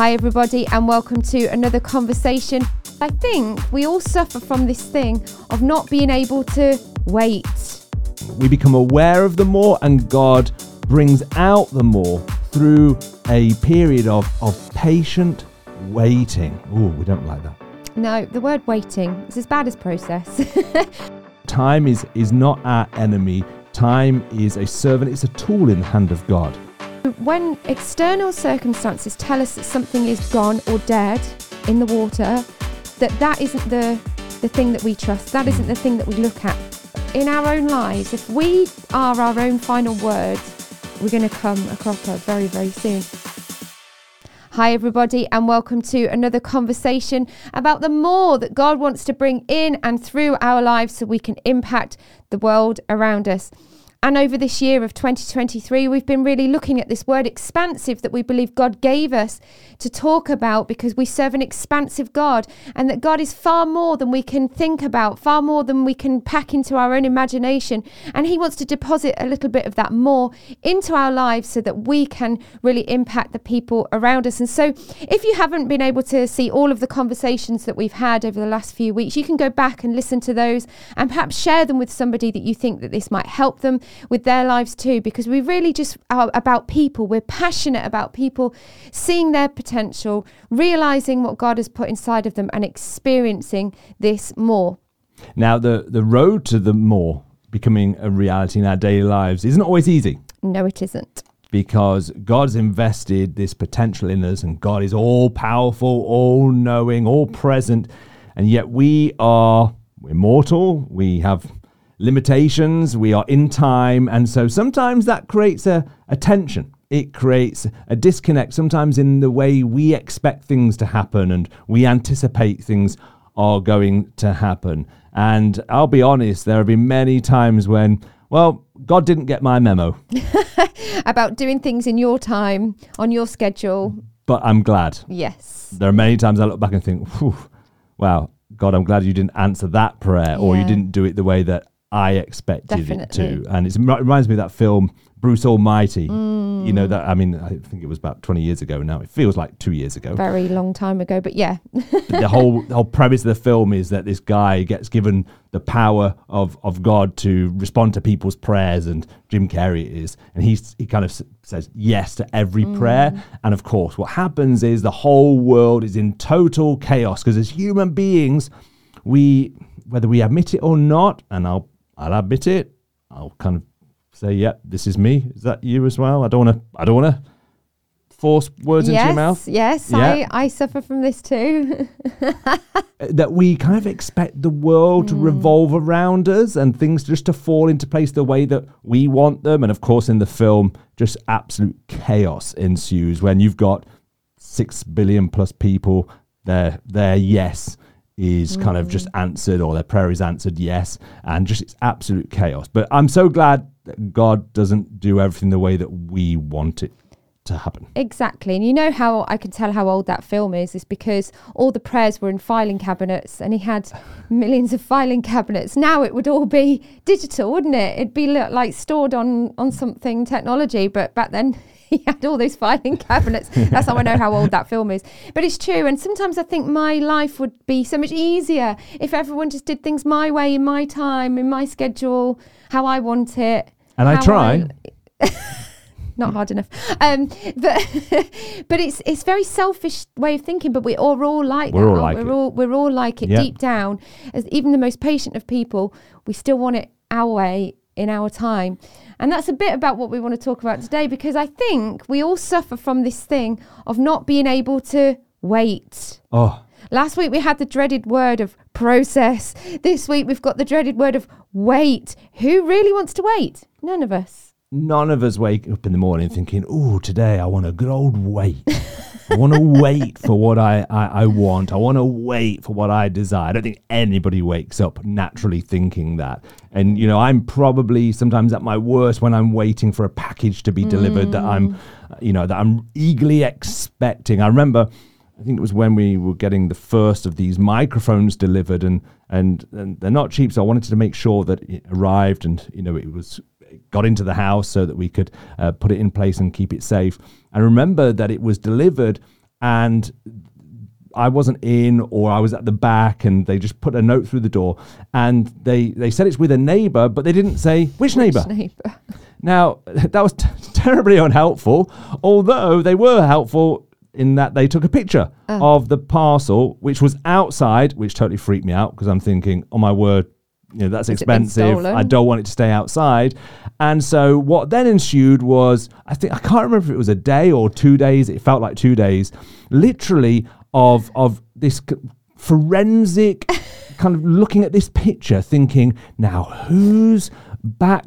Hi, everybody, and welcome to another conversation. I think we all suffer from this thing of not being able to wait. We become aware of the more, and God brings out the more through a period of, of patient waiting. Oh, we don't like that. No, the word waiting is as bad as process. Time is, is not our enemy, time is a servant, it's a tool in the hand of God. When external circumstances tell us that something is gone or dead in the water, that that isn't the the thing that we trust. That isn't the thing that we look at. In our own lives, if we are our own final words, we're going to come a cropper very, very soon. Hi, everybody, and welcome to another conversation about the more that God wants to bring in and through our lives so we can impact the world around us. And over this year of 2023, we've been really looking at this word expansive that we believe God gave us to talk about because we serve an expansive God and that God is far more than we can think about, far more than we can pack into our own imagination. And He wants to deposit a little bit of that more into our lives so that we can really impact the people around us. And so, if you haven't been able to see all of the conversations that we've had over the last few weeks, you can go back and listen to those and perhaps share them with somebody that you think that this might help them with their lives too, because we really just are about people. We're passionate about people seeing their potential, realizing what God has put inside of them, and experiencing this more. Now, the, the road to the more becoming a reality in our daily lives isn't always easy No, it isn't. because God's invested this potential in us, and God is all powerful, all knowing, all present, and yet we are we're mortal. We have limitations. We are in time, and so sometimes that creates a, a tension. It creates a disconnect sometimes in the way we expect things to happen and we anticipate things are going to happen. And I'll be honest, there have been many times when, well, God didn't get my memo, About doing things in your time, on your schedule. but I'm glad. Yes. There are many times I look back and think, wow, God, I'm glad you didn't answer that prayer or you didn't do it the way that I expected it to. And it's, it reminds me of that film, Bruce Almighty. You Mm. know, that, I mean, I think it was about 20 years ago now. It feels like two years ago. Very long time ago, but yeah. the whole the whole premise of the film is that this guy gets given the power of of God to respond to people's prayers, and Jim Carrey is and he's he kind of s- says yes to every prayer, and of course, what happens is the whole world is in total chaos because as human beings, we whether we admit it or not, and I'll I'll admit it, I'll kind of say, yep, this is me. Is that you as well? I don't want to I don't want to force words into your mouth. yes, Yeah. I, I suffer from this too. Uh, that we kind of expect the world to hmm. revolve around us and things just to fall into place the way that we want them. And of course, in the film, just absolute chaos ensues when you've got six billion plus people. Their their yes is kind of just mm. answered, or their prayer is answered yes, and just it's absolute chaos. But I'm so glad that God doesn't do everything the way that we want it to happen. Exactly. And you know how I can tell how old that film is is because all the prayers were in filing cabinets and he had millions of filing cabinets. Now it would all be digital, wouldn't it? It'd be like stored on on something technology, but back then he had all those filing cabinets. That's how I know how old that film is. But it's true and sometimes I think my life would be so much easier if everyone just did things my way in my time, in my schedule, how I want it. And I try. not hard enough. Um, but but it's it's very selfish way of thinking. But we are all like We're that. all like we? it. We're all we're all like it Yeah. deep down. As even the most patient of people, we still want it our way in our time. And that's a bit about what we want to talk about today because I think we all suffer from this thing of not being able to wait. Oh, Last week we had the dreaded word of process. This week we've got the dreaded word of wait. Who really wants to wait? None of us. None of us wake up in the morning thinking, "Oh, today I want a good old wait. I want to wait for what I, I, I want. I want to wait for what I desire." I don't think anybody wakes up naturally thinking that. And you know, I'm probably sometimes at my worst when I'm waiting for a package to be delivered that I'm, mm. you know, that I'm eagerly expecting. I remember. I think it was when we were getting the first of these microphones delivered, and and, and they're not cheap. So I wanted to make sure that it arrived, and you know it was got into the house so that we could uh, put it in place and keep it safe. And remember that it was delivered and I wasn't in or I was at the back and they just put a note through the door and they they said it's with a neighbor but they didn't say which neighbor. Neighbour. Now, that was t- terribly unhelpful, although they were helpful in that they took a picture Oh. of the parcel, which was outside, which totally freaked me out because I'm thinking, oh my word, you know, that's Has expensive. I don't want it to stay outside. And so what then ensued was, I think, I can't remember if it was a day or two days, it felt like two days, literally of, of this forensic kind of looking at this picture, thinking, now whose back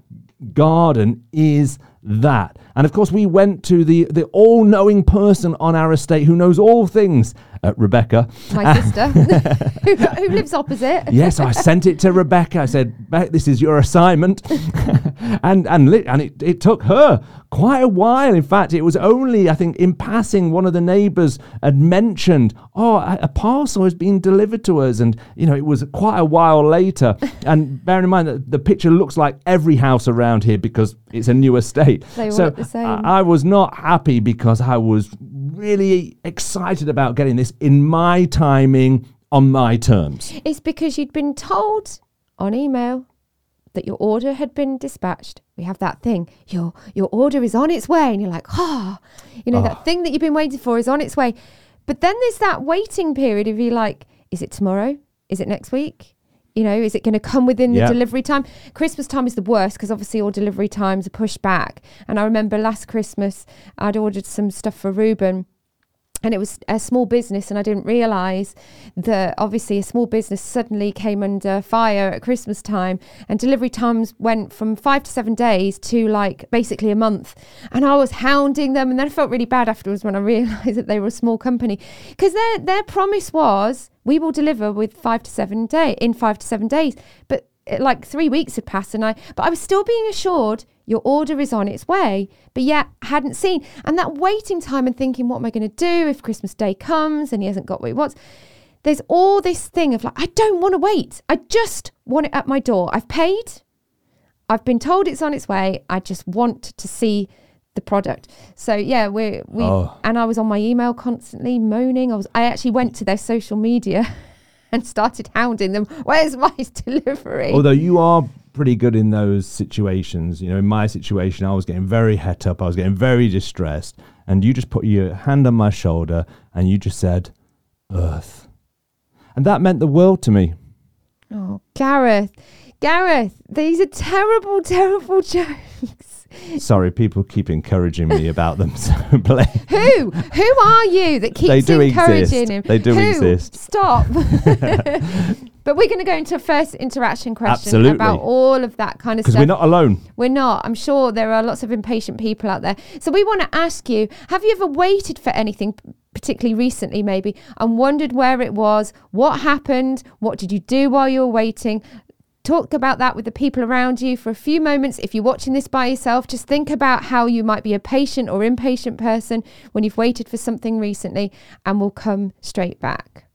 garden is that? And of course, we went to the, the all knowing person on our estate who knows all things, uh, Rebecca. My sister, who, who lives opposite. Yes, I sent it to Rebecca. I said, "Beck, this is your assignment," and and li- and it, it took her quite a while. In fact, it was only I think in passing one of the neighbours had mentioned, "Oh, a, a parcel has been delivered to us," and you know it was quite a while later. and bearing in mind that the picture looks like every house around here because it's a new estate. They so the same. I, was not happy because I was really excited about getting this in my timing on my terms. It's because you'd been told on email that your order had been dispatched. We have that thing. Your your order is on its way, and you're like, ah, you know Oh. that thing that you've been waiting for is on its way. But then there's that waiting period of you like, is it tomorrow? Is it next week? You know, is it going to come within Yeah. the delivery time? Christmas time is the worst because obviously all delivery times are pushed back. And I remember last Christmas I'd ordered some stuff for Ruben and it was a small business and i didn't realize that obviously a small business suddenly came under fire at christmas time and delivery times went from five to seven days to like basically a month. And i was hounding them and then i felt really bad afterwards when i realized that they were a small company. Because their their promise was we will deliver with five to seven day in five to seven days. But like three weeks had passed and I but I was still being assured your order is on its way but yet I hadn't seen. And that waiting time and thinking what am I going to do if Christmas day comes and he hasn't got what he wants? There's all this thing of like I don't want to wait. I just want it at my door. I've paid. I've been told it's on its way. I just want to see the product. So yeah we we Oh. and I was on my email constantly moaning. I was I actually went to their social media and started hounding them. Where's my delivery? Although you are pretty good in those situations, you know, in my situation, I was getting very het up, I was getting very distressed, and you just put your hand on my shoulder and you just said, Earth. And that meant the world to me. oh, Gareth, Gareth, these are terrible, terrible jokes. Sorry, people keep encouraging me about them. So. Who? Who are you that keeps They do encouraging exist. him? They do Who? exist. Stop. but we're going to go into a first interaction question Absolutely. about all of that kind of Because stuff. we're not alone. We're not. I'm sure there are lots of impatient people out there. So we want to ask you have you ever waited for anything, particularly recently, maybe, and wondered where it was? What happened? What did you do while you were waiting? Talk about that with the people around you for a few moments. If you're watching this by yourself, just think about how you might be a patient or impatient person when you've waited for something recently, and we'll come straight back.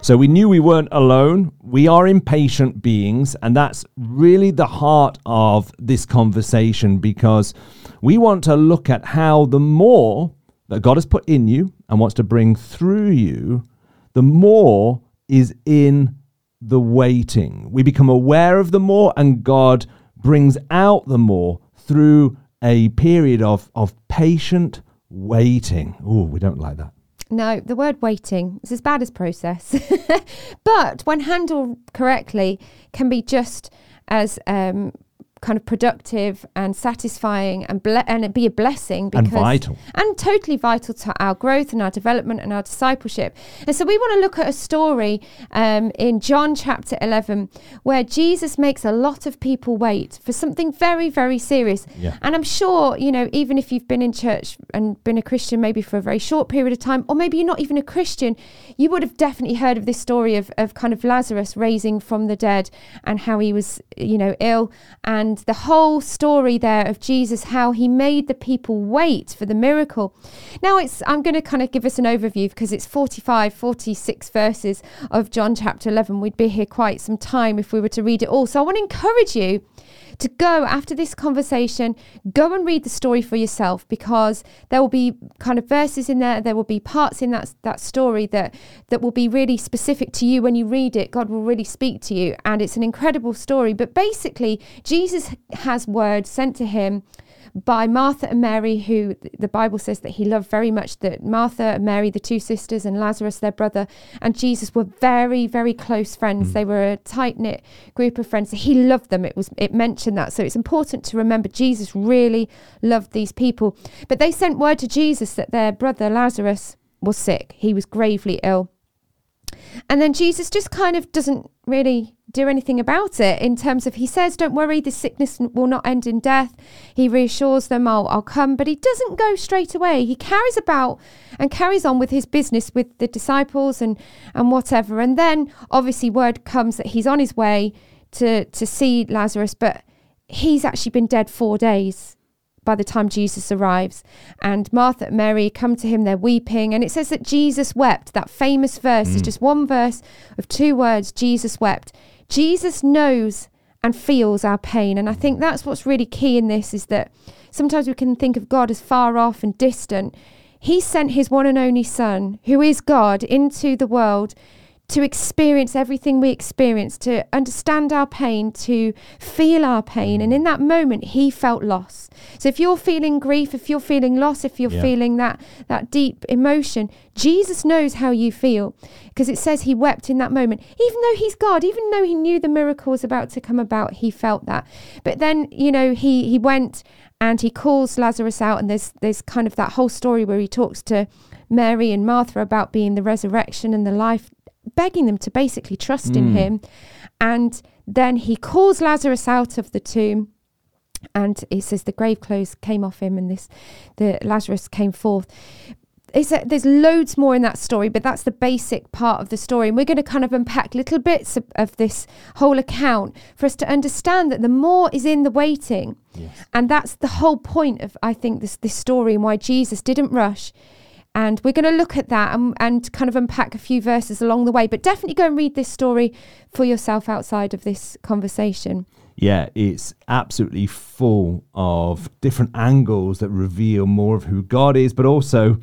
So we knew we weren't alone. We are impatient beings, and that's really the heart of this conversation because we want to look at how the more that God has put in you and wants to bring through you, the more is in the waiting. We become aware of the more, and God brings out the more through a period of, of patient waiting. Oh, we don't like that. No, the word waiting is as bad as process, but when handled correctly, can be just as um, kind of productive and satisfying and ble- and it be a blessing because And vital. and totally vital to our growth and our development and our discipleship. And so we want to look at a story um, in John chapter 11 where Jesus makes a lot of people wait for something very, very serious. Yeah. And I'm sure, you know, even if you've been in church and been a Christian maybe for a very short period of time, or maybe you're not even a Christian, you would have definitely heard of this story of, of kind of Lazarus raising from the dead and how he was, you know, ill. And the whole story there of Jesus, how he made the people wait for the miracle. Now, it's I'm going to kind of give us an overview because it's 45, 46 verses of John chapter 11. We'd be here quite some time if we were to read it all. So I want to encourage you to go after this conversation, go and read the story for yourself because there will be kind of verses in there, there will be parts in that that story that that will be really specific to you when you read it. God will really speak to you, and it's an incredible story. But basically, Jesus has words sent to him by Martha and Mary, who the Bible says that he loved very much. That Martha and Mary, the two sisters, and Lazarus, their brother, and Jesus were very, very close friends. Mm. They were a tight knit group of friends. He loved them. It was it mentioned that, so it's important to remember Jesus really loved these people. But they sent word to Jesus that their brother Lazarus was sick. He was gravely ill. And then Jesus just kind of doesn't really do anything about it in terms of he says, Don't worry, this sickness will not end in death. He reassures them, I'll, I'll come, but he doesn't go straight away. He carries about and carries on with his business with the disciples and, and whatever. And then obviously word comes that he's on his way to, to see Lazarus, but he's actually been dead four days by the time Jesus arrives. And Martha and Mary come to him, they're weeping. And it says that Jesus wept. That famous verse mm. is just one verse of two words Jesus wept. Jesus knows and feels our pain. And I think that's what's really key in this is that sometimes we can think of God as far off and distant. He sent his one and only Son, who is God, into the world to experience everything we experience, to understand our pain, to feel our pain. And mm. in that moment, he felt loss. So if you're feeling grief, if you're feeling loss, if you're yeah. feeling that, that deep emotion, Jesus knows how you feel because it says he wept in that moment. Even though he's God, even though he knew the miracle was about to come about, he felt that. But then, you know, he, he went and he calls Lazarus out, and there's, there's kind of that whole story where he talks to Mary and Martha about being the resurrection and the life begging them to basically trust mm. in him. And then he calls Lazarus out of the tomb. And it says the grave clothes came off him, and this the Lazarus came forth. A, there's loads more in that story, but that's the basic part of the story. And we're going to kind of unpack little bits of, of, this whole account for us to understand that the more is in the waiting. Yes. And that's the whole point of, I think, this, this story and why Jesus didn't rush. And we're going to look at that and, and kind of unpack a few verses along the way. But definitely go and read this story for yourself outside of this conversation. Yeah, it's absolutely full of different angles that reveal more of who God is, but also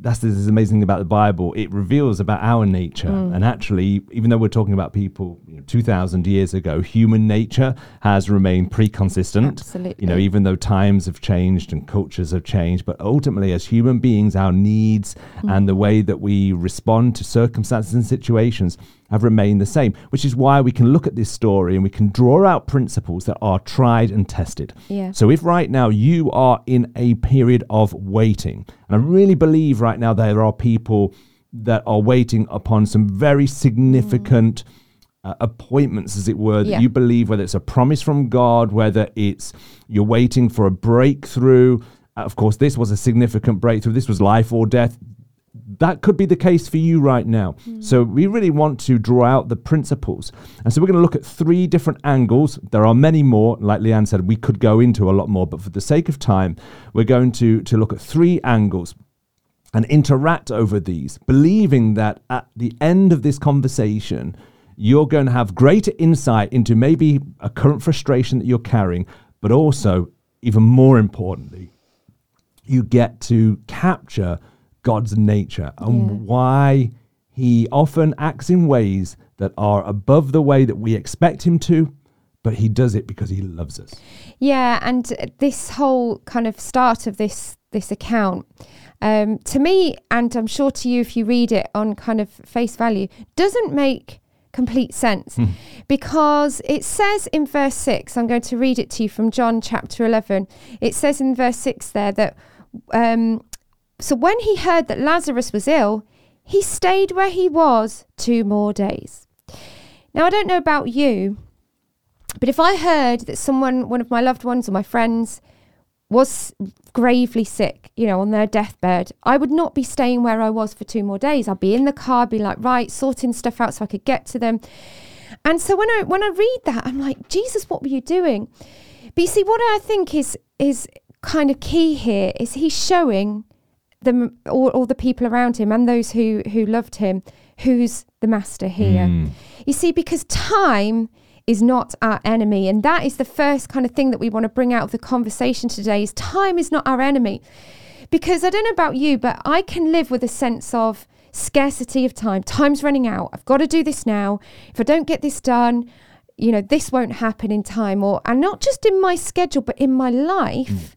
that's this amazing thing about the Bible. It reveals about our nature, mm. and actually, even though we're talking about people you know, two thousand years ago, human nature has remained pretty consistent. Absolutely. You know, even though times have changed and cultures have changed, but ultimately, as human beings, our needs mm. and the way that we respond to circumstances and situations have remained the same, which is why we can look at this story and we can draw out principles that are tried and tested. Yeah. So if right now you are in a period of waiting, and I really believe right now there are people that are waiting upon some very significant mm. uh, appointments, as it were, that yeah. you believe, whether it's a promise from God, whether it's you're waiting for a breakthrough. Uh, of course, this was a significant breakthrough. This was life or death that could be the case for you right now. Mm. So we really want to draw out the principles. And so we're going to look at three different angles. There are many more. Like Leanne said, we could go into a lot more, but for the sake of time, we're going to, to look at three angles and interact over these, believing that at the end of this conversation, you're going to have greater insight into maybe a current frustration that you're carrying, but also, even more importantly, you get to capture God's nature and yeah. why he often acts in ways that are above the way that we expect him to, but he does it because he loves us. Yeah, and this whole kind of start of this this account, um, to me, and I'm sure to you if you read it on kind of face value, doesn't make complete sense mm. because it says in verse 6 i'm going to read it to you from john chapter 11 it says in verse 6 there that um, so when he heard that Lazarus was ill, he stayed where he was two more days. Now, I don't know about you, but if I heard that someone, one of my loved ones or my friends, was gravely sick, you know, on their deathbed, I would not be staying where I was for two more days. I'd be in the car, be like, right, sorting stuff out so I could get to them. And so when I when I read that, I'm like, Jesus, what were you doing? But you see, what I think is is kind of key here is he's showing the all, all the people around him and those who who loved him who's the master here mm. you see because time is not our enemy. And that is the first kind of thing that we want to bring out of the conversation today is time is not our enemy. Because I don't know about you, but I can live with a sense of scarcity of time. Time's running out. I've got to do this now. If I don't get this done, you know, this won't happen in time or and not just in my schedule, but in my life. Mm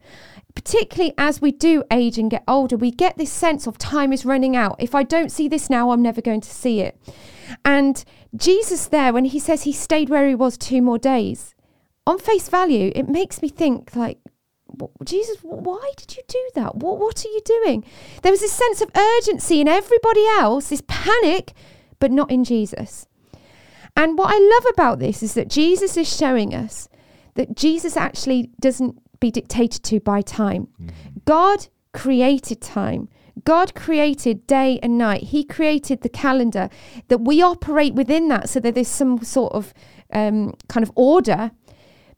particularly as we do age and get older, we get this sense of time is running out. If I don't see this now, I'm never going to see it. And Jesus, there, when he says he stayed where he was two more days, on face value, it makes me think, like, Jesus, why did you do that? What, what are you doing? There was a sense of urgency in everybody else, this panic, but not in Jesus. And what I love about this is that Jesus is showing us that Jesus actually doesn't be dictated to by time. Mm. God created time. God created day and night. He created the calendar that we operate within that so that there's some sort of um, kind of order.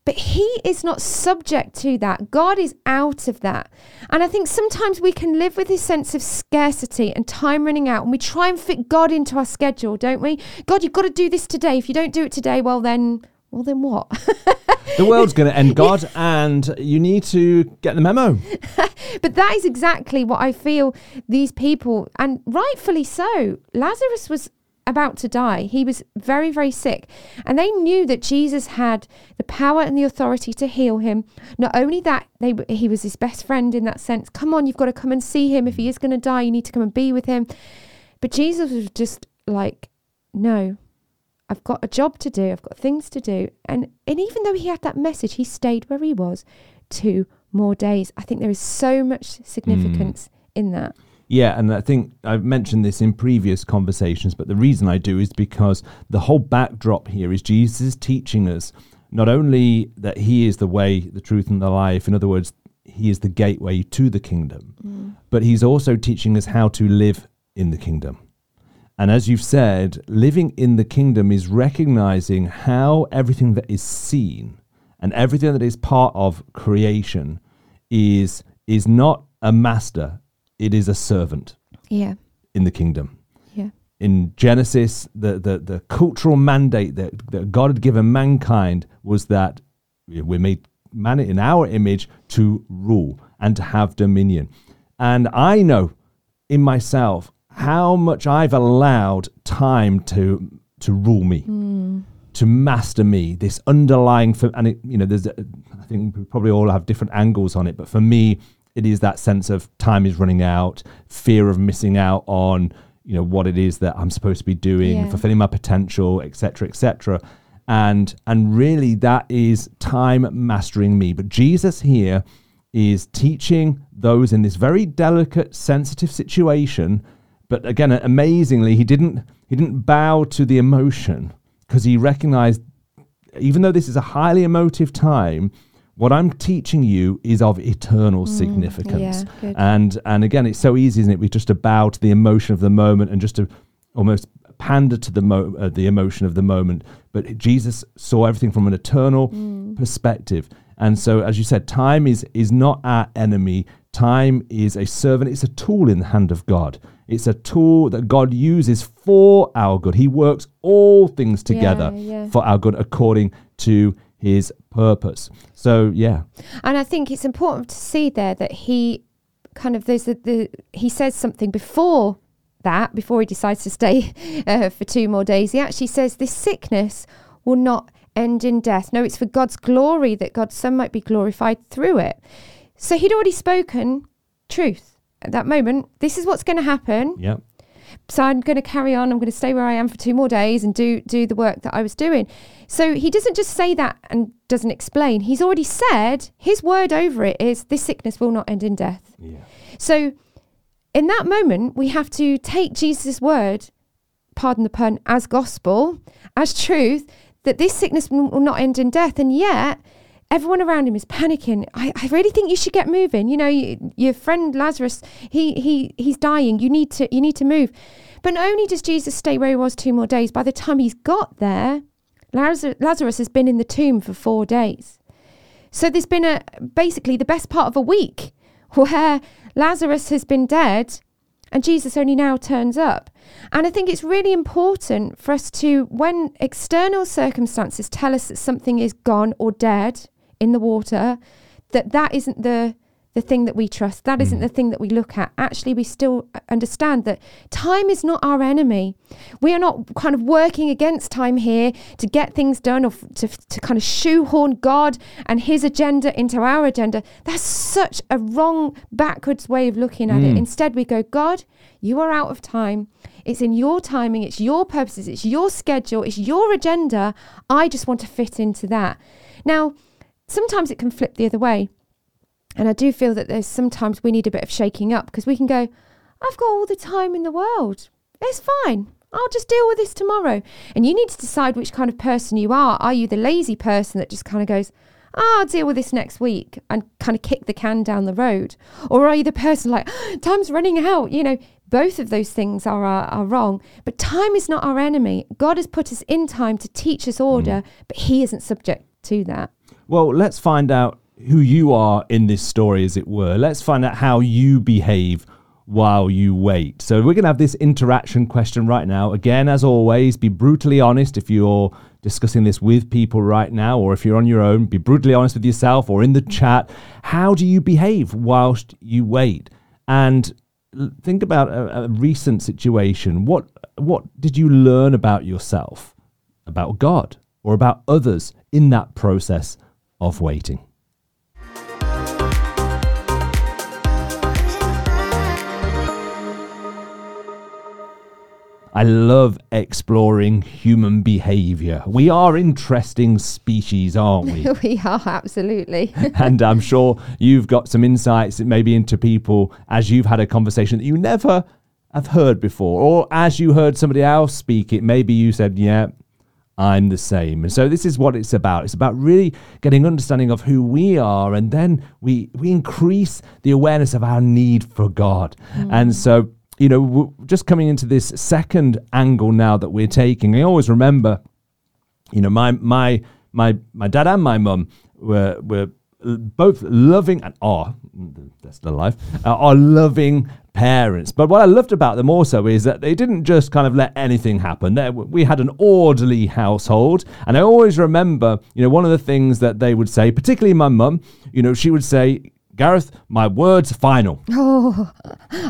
But He is not subject to that. God is out of that. And I think sometimes we can live with this sense of scarcity and time running out, and we try and fit God into our schedule, don't we? God, you've got to do this today. If you don't do it today, well, then well, then what? the world's going to end, God, and you need to get the memo. but that is exactly what I feel these people, and rightfully so. Lazarus was about to die. He was very, very sick. And they knew that Jesus had the power and the authority to heal him. Not only that, they, he was his best friend in that sense. Come on, you've got to come and see him. If he is going to die, you need to come and be with him. But Jesus was just like, no, I've got a job to do, I've got things to do. And and even though he had that message, he stayed where he was two more days. I think there is so much significance mm. in that. Yeah, and I think I've mentioned this in previous conversations, but the reason I do is because the whole backdrop here is Jesus teaching us not only that he is the way, the truth, and the life, in other words, he is the gateway to the kingdom, mm. but he's also teaching us how to live in the kingdom. And as you've said, living in the kingdom is recognizing how everything that is seen and everything that is part of creation is is not a master, it is a servant. Yeah. In the kingdom. Yeah. In Genesis, the the, the cultural mandate that, that God had given mankind was that we're made man in our image to rule and to have dominion. And I know in myself how much I've allowed time to to rule me, mm. to master me. This underlying, and it, you know, there's, I think we probably all have different angles on it, but for me, it is that sense of time is running out, fear of missing out on, you know, what it is that I'm supposed to be doing, yeah. fulfilling my potential, etc., etc. And and really, that is time mastering me. But Jesus here is teaching those in this very delicate, sensitive situation but again, amazingly, he didn't he didn't bow to the emotion because he recognized, even though this is a highly emotive time, what I'm teaching you is of eternal mm, significance. Yeah, and and again, it's so easy, isn't it? We just to bow to the emotion of the moment and just to almost pander to the mo- uh, the emotion of the moment. But Jesus saw everything from an eternal mm. perspective. And so, as you said, time is is not our enemy. Time is a servant. It's a tool in the hand of God. It's a tool that God uses for our good. He works all things together yeah, yeah. for our good according to his purpose. So, yeah. And I think it's important to see there that he kind of there's the, the he says something before that before he decides to stay uh, for two more days he actually says this sickness will not end in death no it's for god's glory that god's son might be glorified through it so he'd already spoken truth at that moment, this is what's going to happen. Yep. So I'm going to carry on. I'm going to stay where I am for two more days and do do the work that I was doing. So he doesn't just say that and doesn't explain. He's already said his word over it is this sickness will not end in death. Yeah. So in that moment, we have to take Jesus' word, pardon the pun, as gospel, as truth, that this sickness will not end in death. And yet everyone around him is panicking. I, I really think you should get moving. You know, you, your friend Lazarus, he he he's dying. You need to you need to move. But not only does Jesus stay where he was two more days, by the time he's got there, Lazarus, Lazarus has been in the tomb for four days. So there's been a basically the best part of a week where Lazarus has been dead and Jesus only now turns up. And I think it's really important for us to, when external circumstances tell us that something is gone or dead in the water, that that isn't the the thing that we trust. That isn't Mm. the thing that we look at. Actually, we still understand that time is not our enemy. We are not kind of working against time here to get things done or f- to, to kind of shoehorn God and his agenda into our agenda. That's such a wrong, backwards way of looking at it. Mm. Instead, we go, God, you are out of time. It's in your timing, it's your purposes, it's your schedule, it's your agenda. I just want to fit into that. Now, sometimes it can flip the other way. And I do feel that there's sometimes we need a bit of shaking up because we can go, I've got all the time in the world. It's fine. I'll just deal with this tomorrow. And you need to decide which kind of person you are. Are you the lazy person that just kind of goes, oh, I'll deal with this next week and kind of kick the can down the road? Or are you the person like, ah, time's running out? You know, both of those things are, are, are wrong. But time is not our enemy. God has put us in time to teach us order, mm. but He isn't subject to that. Well, let's find out who you are in this story, as it were. Let's find out how you behave while you wait. So, we're going to have this interaction question right now. Again, as always, be brutally honest if you're discussing this with people right now, or if you're on your own, be brutally honest with yourself or in the chat. How do you behave whilst you wait? And think about a, a recent situation. What what did you learn about yourself, about God, or about others in that process of waiting? I love exploring human behavior. We are interesting species, aren't we? we are, absolutely. and I'm sure you've got some insights maybe into people as you've had a conversation that you never have heard before, or as you heard somebody else speak it, maybe you said, Yeah, I'm the same. And so this is what it's about. It's about really getting understanding of who we are, and then we we increase the awareness of our need for God. Mm. And so you know, just coming into this second angle now that we're taking, I always remember you know my my my my dad and my mum were were both loving and are they're still alive uh, are loving parents. But what i loved about them also is that they didn't just kind of let anything happen. There we had an orderly household. And i always remember you know one of the things that they would say particularly my mum you know she would say gareth my word's final. Oh,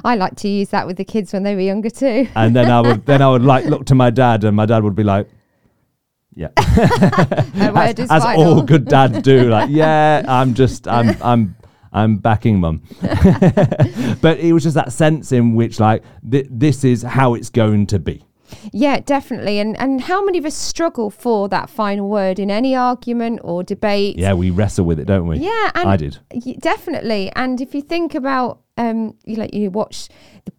I like to use that with the kids when they were younger too. and then i would then i would like look to my dad and my dad would be like yeah is as all good dads do. Like, yeah, I'm just, I'm, I'm, I'm backing mum. but it was just that sense in which, like, th- this is how it's going to be. Yeah, definitely. And and how many of us struggle for that final word in any argument or debate? Yeah, we wrestle with it, don't we? Yeah, and I did. y- definitely. And if you think about, um, you like you watch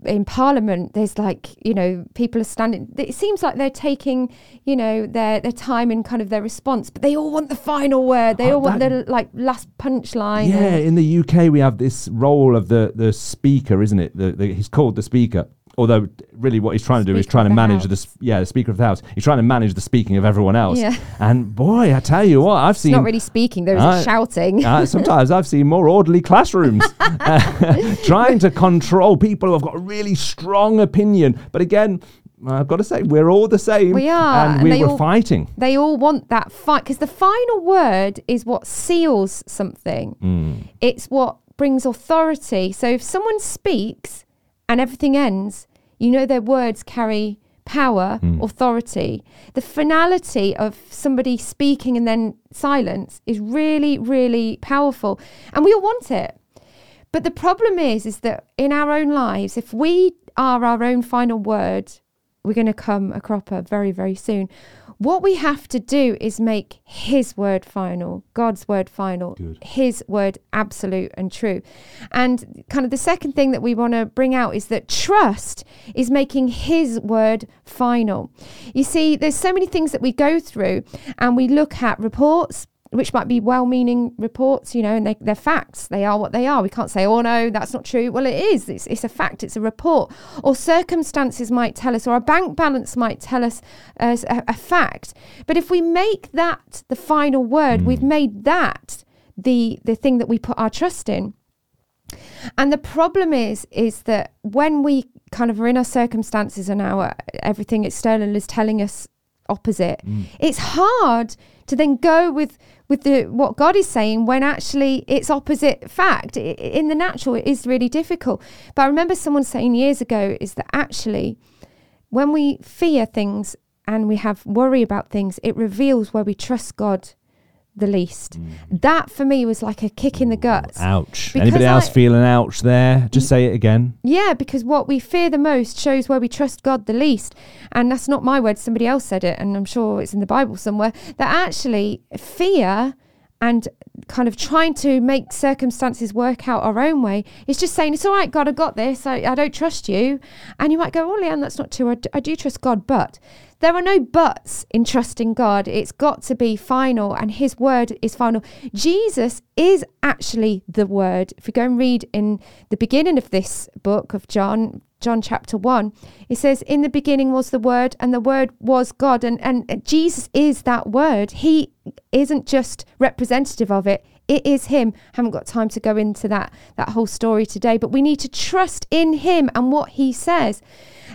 in Parliament, there's like you know people are standing. It seems like they're taking you know their their time in kind of their response, but they all want the final word. They Oh, all want the like last punchline. Yeah, in the UK we have this role of the the speaker, isn't it? The, the, he's called the speaker. Although really, what he's trying to do is trying to manage House. the yeah the speaker of the house. He's trying to manage the speaking of everyone else. Yeah. And boy, I tell you what, I've It's seen not really speaking. There is I- shouting. Uh, sometimes I've seen more orderly classrooms uh, trying to control people who have got a really strong opinion. But again, I've got to say, we're all the same. We are, And and we were all- fighting. they all want that fight because the final word is what seals something. Mm. It's what brings authority. So if someone speaks and everything ends, you know their words carry power, Mm. authority. The finality of somebody speaking and then silence is really, really powerful. And we all want it. But the problem is, is that in our own lives, if we are our own final word, we're going to come a cropper very, very soon. What we have to do is make His word final, God's word final, Good. His word absolute and true. And kind of the second thing that we want to bring out is that trust is making His word final. You see, there's so many things that we go through and we look at reports, which might be well-meaning reports, you know, and they, they're facts. They are what they are. We can't say, "Oh no, that's not true." Well, it is. It's, it's a fact. It's a report. Or circumstances might tell us, or a bank balance might tell us as a, a fact. But if we make that the final word, we've made that the the thing that we put our trust in. And the problem is, is that when we kind of are in our circumstances and our everything external is telling us opposite, Mm. it's hard to then go with with the what God is saying when actually it's opposite fact. In the natural, it is really difficult. But I remember someone saying years ago is that actually, when we fear things and we have worry about things, it reveals where we trust God the least. Mm. That for me was like a kick in the guts. Ouch. Because Anybody else I- feeling ouch there? Just say it again. Yeah, because what we fear the most shows where we trust God the least. And that's not my words, somebody else said it, and I'm sure it's in the Bible somewhere. That actually fear and kind of trying to make circumstances work out our own way is just saying, It's all right, God, I got this. I, I don't trust you. And you might go, Oh, Leanne, that's not true. I d- I do trust God. But there are no buts in trusting God. It's got to be final, and His word is final. Jesus is actually the word. If you go and read in the beginning of this book of John, John chapter 1, it says, In the beginning was the word, and the word was God. And, and Jesus is that word. He isn't just representative of it. It is him. I Haven't got time to go into that that whole story today, but we need to trust in him and what he says.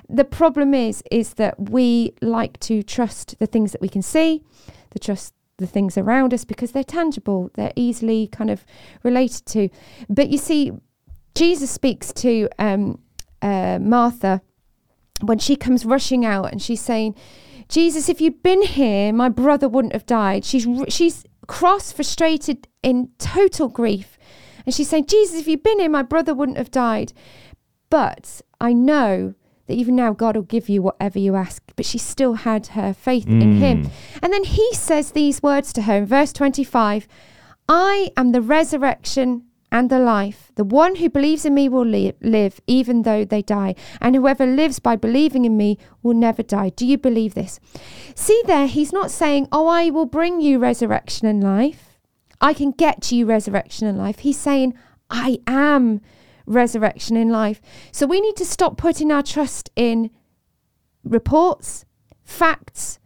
The problem is is that we like to trust the things that we can see, the trust the things around us because they're tangible, they're easily kind of related to. But you see, Jesus speaks to um, uh, Martha when she comes rushing out and she's saying, Jesus, if you'd been here, my brother wouldn't have died. She's she's cross, frustrated, in total grief, and she's saying, Jesus, if you'd been here, my brother wouldn't have died. But I know that even now God will give you whatever you ask. But she still had her faith in Him. Mm. And then He says these words to her in verse 25 I am the resurrection and the life. The one who believes in me will li- live even though they die. And whoever lives by believing in me will never die. Do you believe this? See there, He's not saying, Oh, I will bring you resurrection and life. I can get you resurrection and life. He's saying, I am resurrection in life. So we need to stop putting our trust in reports, facts,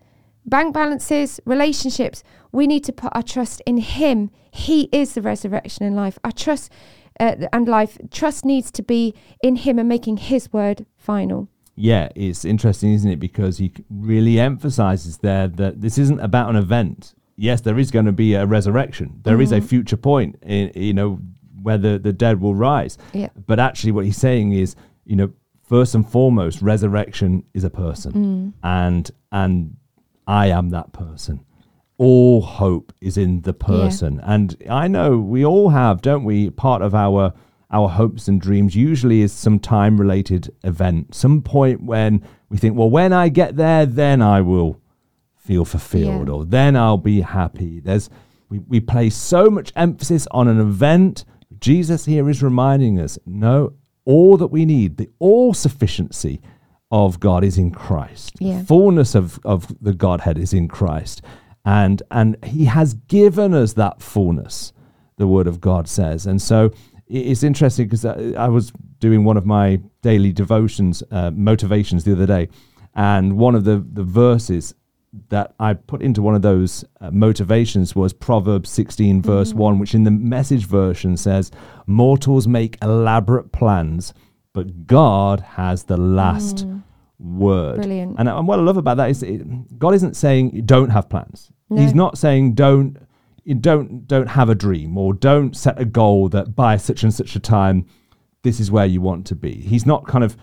bank balances, relationships. We need to put our trust in Him. He is the resurrection in life. Our trust uh, and life, trust needs to be in Him and making His word final. Yeah, it's interesting, isn't it? Because he really emphasizes there that this isn't about an event. Yes, there is going to be a resurrection. There is a future point, in, you know, where the, dead will rise. Yeah. But actually, what he's saying is, you know, first and foremost, resurrection is a person, mm. and and I am that person. All hope is in the person, and I know we all have, don't we? Part of our our hopes and dreams usually is some time related event, some point when we think, well, when I get there, then I will feel fulfilled, Yeah. or then I'll be happy. There's we, we place so much emphasis on an event. Jesus here is reminding us, no, all that we need, the all sufficiency of God is in Christ. Yeah. The fullness of, of the Godhead is in Christ. And and he has given us that fullness, the word of God says. And so it's interesting because I, I was doing one of my daily devotions, uh, motivations the other day, and one of the, the verses that I put into one of those uh, motivations was Proverbs 16, verse 1, which in the message version says, Mortals make elaborate plans, but God has the last word. Brilliant. And, and what I love about that is it, God isn't saying you don't have plans. No. He's not saying don't you don't don't have a dream or don't set a goal that by such and such a time this is where you want to be. He's not kind of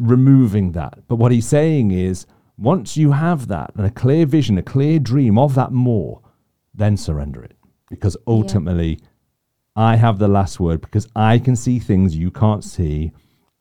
removing that. But what he's saying is once you have that and a clear vision, a clear dream of that more, then surrender it. Because ultimately I have the last word because I can see things you can't see.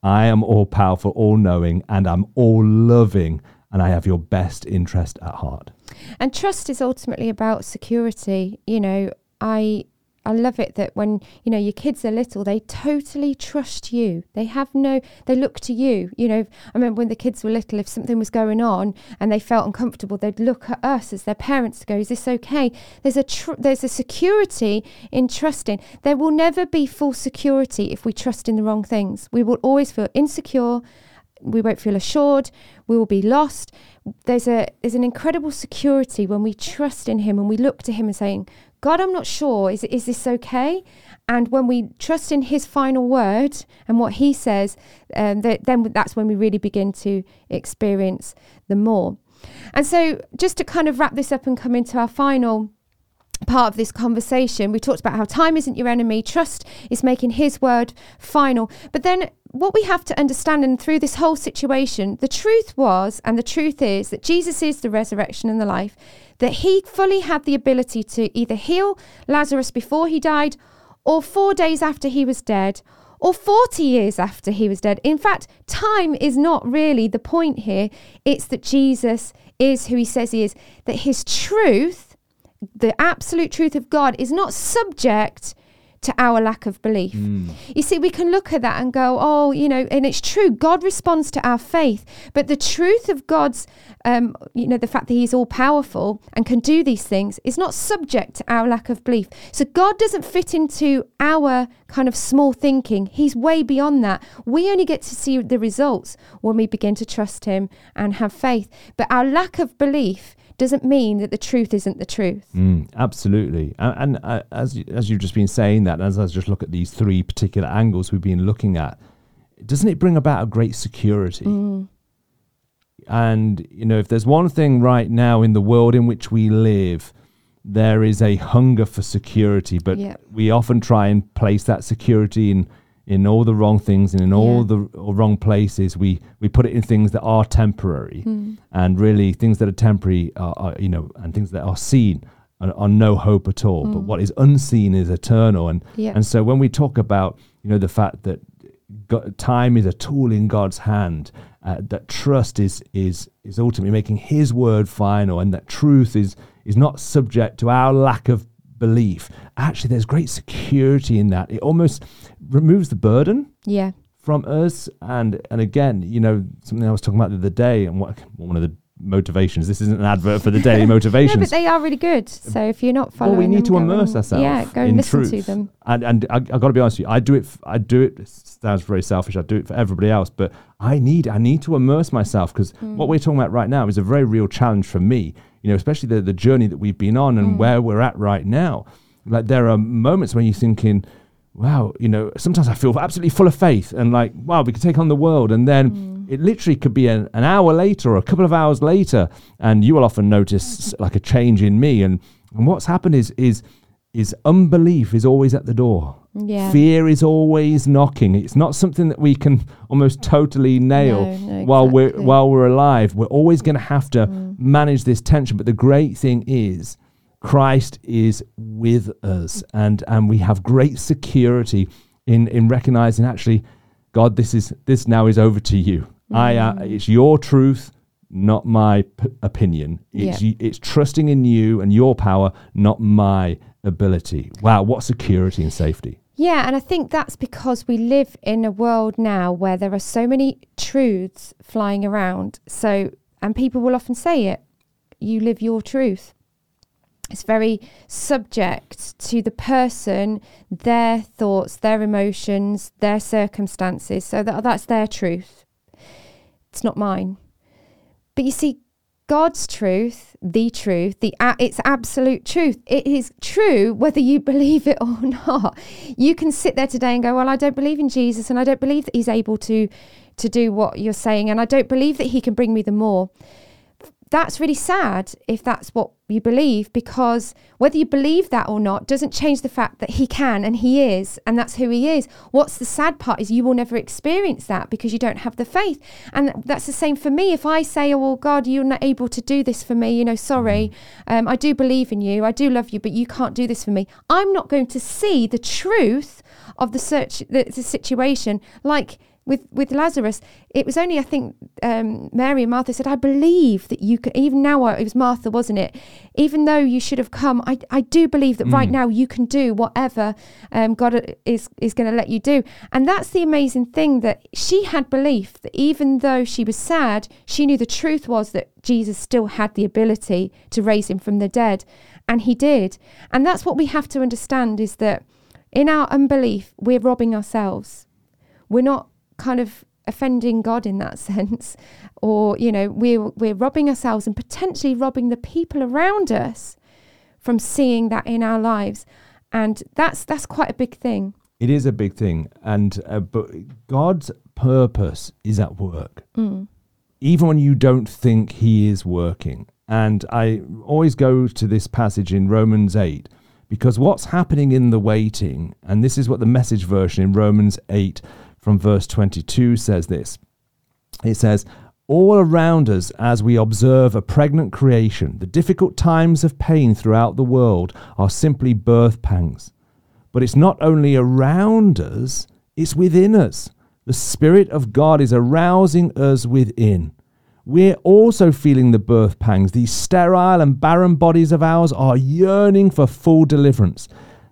I am all powerful, all knowing, and I'm all loving, and I have your best interest at heart. And trust is ultimately about security. You know, I I love it that when you know your kids are little, they totally trust you. They have no, they look to you. You know, I remember when the kids were little, if something was going on and they felt uncomfortable, they'd look at us as their parents to go, "Is this okay?" There's a tr- there's a security in trusting. There will never be full security if we trust in the wrong things. We will always feel insecure we won't feel assured we will be lost there's a there's an incredible security when we trust in him and we look to him and saying God, I'm not sure. Is, is this okay? And when we trust in His final word and what He says, um, that, then that's when we really begin to experience the more. And so, just to kind of wrap this up and come into our final part of this conversation, we talked about how time isn't your enemy, trust is making His word final. But then, what we have to understand, and through this whole situation, the truth was, and the truth is, that Jesus is the resurrection and the life, that He fully had the ability to either heal Lazarus before he died or four days after he was dead, or 40 years after he was dead. In fact, time is not really the point here. It's that Jesus is who he says he is, that his truth, the absolute truth of God, is not subject to our lack of belief. Mm. You see, we can look at that and go, oh, you know, and it's true. God responds to our faith, but the truth of God's, um, you know, the fact that He's all powerful and can do these things is not subject to our lack of belief. So God doesn't fit into our kind of small thinking. He's way beyond that. We only get to see the results when we begin to trust Him and have faith. But our lack of belief doesn't mean that the truth isn't the truth. Mm, absolutely. And, and uh, as, as you've just been saying that, as I just look at these three particular angles we've been looking at, doesn't it bring about a great security? Mm. And, you know, if there's one thing right now in the world in which we live, there is a hunger for security, but yep. we often try and place that security in in all the wrong things and in all yeah. the wrong places. We we put it in things that are temporary, mm. and really things that are temporary are, are, you know, and things that are seen are, are no hope at all. Mm. But what is unseen is eternal, and yeah. and so when we talk about you know the fact that God, time is a tool in God's hand, uh, that trust is is is ultimately making His word final, and that truth is is not subject to our lack of belief. Actually, there's great security in that. It almost removes the burden. Yeah. From us, and and again, you know, something I was talking about the other day, and what one of the motivations. This isn't an advert for the daily motivations. no, but they are really good. So if you're not following, well, we need them, to immerse ourselves. Yeah, go and listen truth. to them. And and I, I got to be honest with you, I do it. F- I do it. Sounds very selfish. I do it for everybody else, but I need I need to immerse myself because mm. what we're talking about right now is a very real challenge for me. You know, especially the the journey that we've been on and mm. where we're at right now. Like there are moments when you're thinking wow, you know, sometimes I feel absolutely full of faith and like, wow, we could take on the world. And then mm. it literally could be an, an hour later or a couple of hours later, and you will often notice like a change in me. And, and what's happened is, is, is unbelief is always at the door. Yeah. Fear is always knocking. It's not something that we can almost totally nail no, no, while we're while we're alive. We're always going to have to mm. manage this tension. But the great thing is Christ is with us, and and we have great security in in recognizing actually, God, this is this now is over to you. Mm. I uh, it's your truth, not my p- opinion. It's yeah. it's trusting in you and your power, not my ability. Wow, what security and safety. Yeah, and I think that's because we live in a world now where there are so many truths flying around. So, and people will often say it, you live your truth it's very subject to the person, their thoughts, their emotions, their circumstances. So that, that's their truth. It's not mine. But you see, God's truth, the truth, the it's absolute truth. It is true whether you believe it or not. You can sit there today and go, "Well, I don't believe in Jesus, and I don't believe that He's able to to do what you're saying, and I don't believe that He can bring me the more." That's really sad if that's what you believe because whether you believe that or not doesn't change the fact that he can and he is and that's who he is. What's the sad part is you will never experience that because you don't have the faith. And that's the same for me. If i say oh well god you're not able to do this for me you know sorry mm. um, i do believe in you i do love you but you can't do this for me i'm not going to see the truth of the search the, the situation. Like with with Lazarus, it was only I think um, Mary and Martha said, "I believe that you can." Even now, it was Martha, wasn't it? Even though you should have come, I, I do believe that mm. right now you can do whatever um, God is is going to let you do, and that's the amazing thing that she had belief that even though she was sad, she knew the truth was that Jesus still had the ability to raise him from the dead, and he did, and that's what we have to understand is that in our unbelief we're robbing ourselves. We're not kind of offending God in that sense, or you know, we're we're robbing ourselves and potentially robbing the people around us from seeing that in our lives. And that's that's quite a big thing. It is a big thing, and uh, but God's purpose is at work, Mm. even when you don't think He is working. And I always go to this passage in Romans eight because what's happening in the waiting, and this is what the message version in Romans eight from verse twenty-two says. This it says. All around us, as we observe a pregnant creation, the difficult times of pain throughout the world are simply birth pangs. But it's not only around us, it's within us. The Spirit of God is arousing us within. We're also feeling the birth pangs. These sterile and barren bodies of ours are yearning for full deliverance.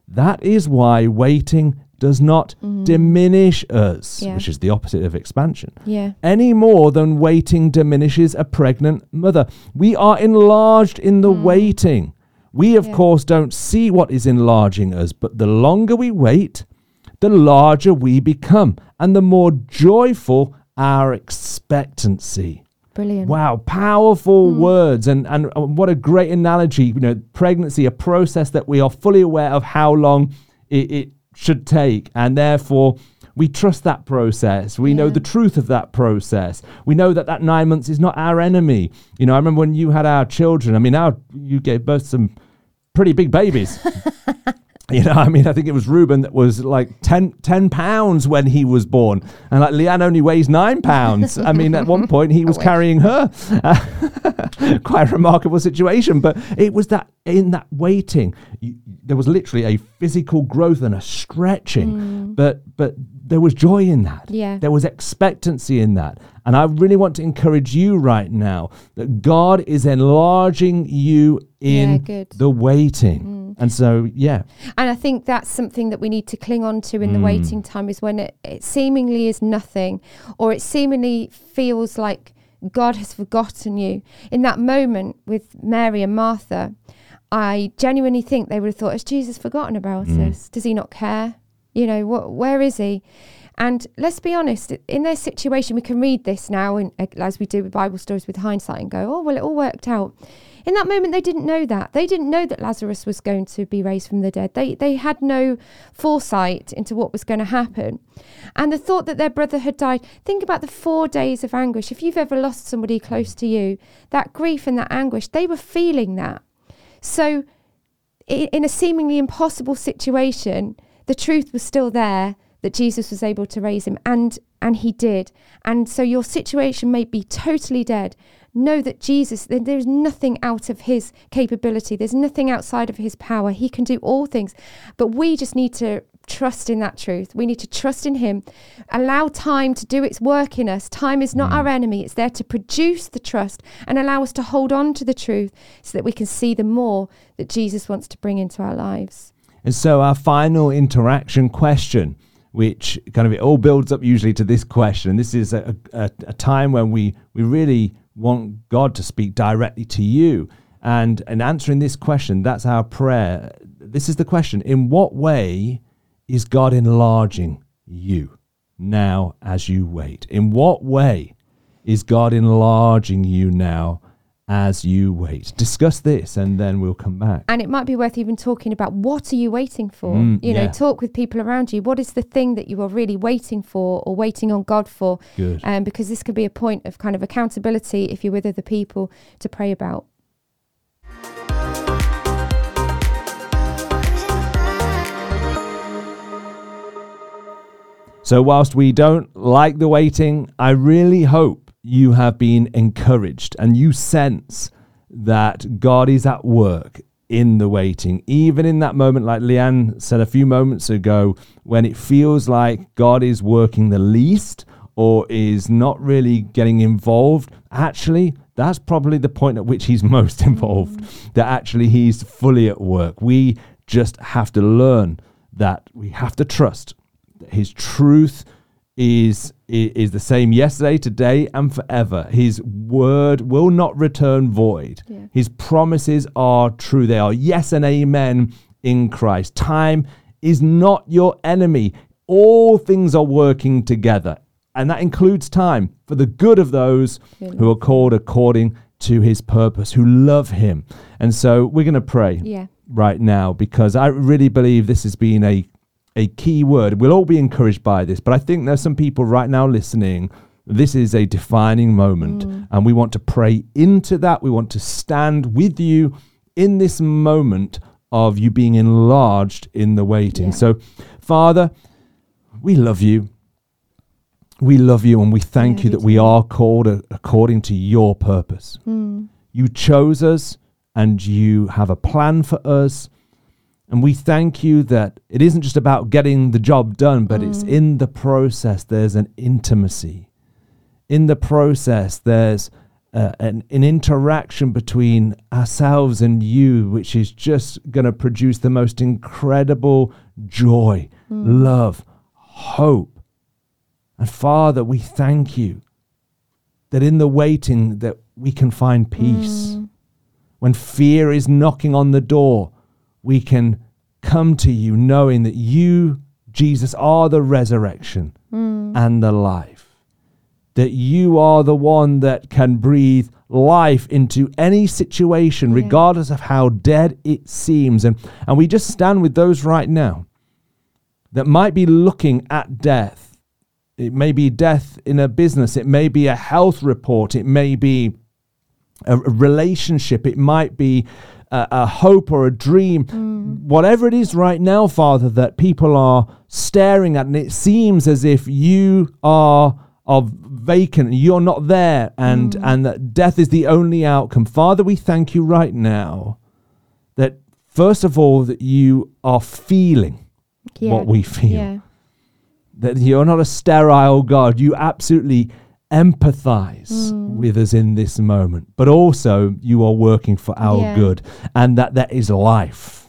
That is why waiting does not mm-hmm. diminish us, Yeah. which is the opposite of expansion Yeah. any more than waiting diminishes a pregnant mother. We are enlarged in the mm. waiting. We, of Yeah. course, don't see what is enlarging us, but the longer we wait, the larger we become and the more joyful our expectancy. Brilliant. Wow, powerful mm. words, and and uh, what a great analogy. You know, pregnancy, a process that we are fully aware of how long it, it should take, and therefore we trust that process. We know the truth of that process. We know that that nine months is not our enemy. You know, I remember when you had our children. I mean, our you gave birth to some pretty big babies. You know, I mean, I think it was Ruben that was like 10, 10 pounds when he was born. And like Leanne only weighs nine pounds. I mean, at one point he was carrying her. Quite a remarkable situation. But it was that in that waiting, you, there was literally a physical growth and a stretching. But, but there was joy in that. Yeah. There was expectancy in that. And I really want to encourage you right now that God is enlarging you in good. the waiting. And so, yeah. And I think that's something that we need to cling on to in the Mm. waiting time is when it, it seemingly is nothing or it seemingly feels like God has forgotten you. In that moment with Mary and Martha, I genuinely think they would have thought, has Jesus forgotten about Mm. us? Does he not care? You know, what, where is he? And let's be honest, in their situation, we can read this now, in, as we do with Bible stories with hindsight, and go, oh, well, it all worked out. In that moment, they didn't know that. They didn't know that Lazarus was going to be raised from the dead. They, they had no foresight into what was going to happen. And the thought that their brother had died, think about the four days of anguish. If you've ever lost somebody close to you, that grief and that anguish, they were feeling that. So, in a seemingly impossible situation, the truth was still there that Jesus was able to raise him, and and he did. And so your situation may be totally dead. Know that Jesus, there's nothing out of his capability. There's nothing outside of his power. He can do all things. But we just need to trust in that truth. We need to trust in him. Allow time to do its work in us. Time is not mm. our enemy. It's there to produce the trust and allow us to hold on to the truth so that we can see the more that Jesus wants to bring into our lives. And so our final interaction question, which kind of it all builds up usually to this question. This is a, a, a time when we, we really want God to speak directly to you. And in answering this question, that's our prayer. This is the question In what way is God enlarging you now as you wait? In what way is God enlarging you now as you wait? Discuss this and then we'll come back. And it might be worth even talking about what are you waiting for? Mm, you know, yeah. talk with people around you. What is the thing that you are really waiting for or waiting on God for? Good. Um, because this could be a point of kind of accountability if you're with other people to pray about. So, whilst we don't like the waiting, I really hope you have been encouraged and you sense that God is at work in the waiting, even in that moment, like Leanne said a few moments ago, when it feels like God is working the least or is not really getting involved. Actually, that's probably the point at which he's most involved, mm. that actually he's fully at work. We just have to learn that we have to trust his truth is is the same yesterday, today, and forever. His word will not return void. Yeah. His promises are true. They are yes and amen in Christ. Time is not your enemy. All things are working together, and that includes time for the good of those who are called according to his purpose, who love him. And so we're going to pray Yeah. right now because I really believe this has been a a key word. We'll all be encouraged by this, but I think there's some people right now listening. This is a defining moment, Mm. and we want to pray into that. We want to stand with you in this moment of you being enlarged in the waiting. Yeah. So, Father, we love you. We love you, and we thank Yeah, you that we are called a- according to your purpose. Mm. You chose us and you have a plan for us. And we thank you that it isn't just about getting the job done, but it's Mm. in the process, there's an intimacy. In the process, there's uh, an, an interaction between ourselves and you, which is just going to produce the most incredible joy, Mm. love, hope. And Father, we thank you that in the waiting that we can find peace. Mm. When fear is knocking on the door, we can come to you knowing that you, Jesus, are the resurrection Mm. and the life. That you are the one that can breathe life into any situation, Yeah. regardless of how dead it seems. And, and we just stand with those right now that might be looking at death. It may be death in a business, it may be a health report, it may be a a relationship, it might be a, a hope or a dream, mm. whatever it is right now, Father, that people are staring at, and it seems as if you are of vacant, you're not there, and mm. and that death is the only outcome. Father, we thank you right now that first of all that you are feeling Yeah. what we feel Yeah. that you're not a sterile God. You absolutely empathize Mm. with us in this moment, but also you are working for our Yeah. good, and that there is life.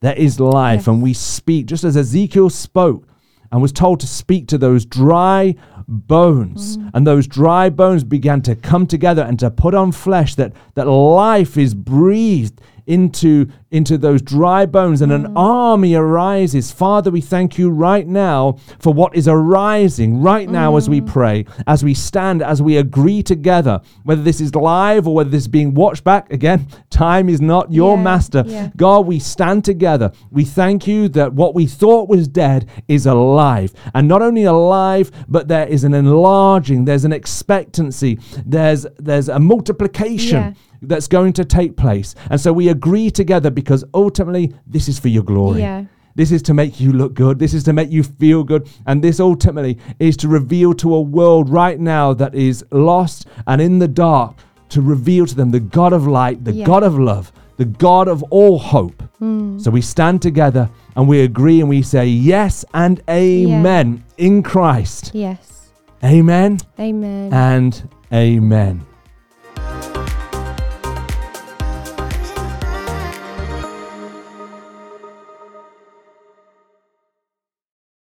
There is life, Yes. and we speak just as Ezekiel spoke and was told to speak to those dry bones Mm. and those dry bones began to come together and to put on flesh that that life is breathed into into those dry bones and an Mm. army arises father we thank you right now for what is arising right now as Mm. we pray as we stand as we agree together whether this is live or whether this is being watched back again time is not your Yeah, master yeah. God, we stand together. We thank you that what we thought was dead is alive. And not only alive, but there is an enlarging, there's an expectancy, there's there's a multiplication Yeah. that's going to take place. And so we agree together because ultimately this is for your glory. Yeah. This is to make you look good. This is to make you feel good. And this ultimately is to reveal to a world right now that is lost and in the dark, to reveal to them the God of light, the Yeah. God of love, the God of all hope. Mm. So we stand together and we agree and we say yes and amen in Christ. Yes. Amen Amen. and amen.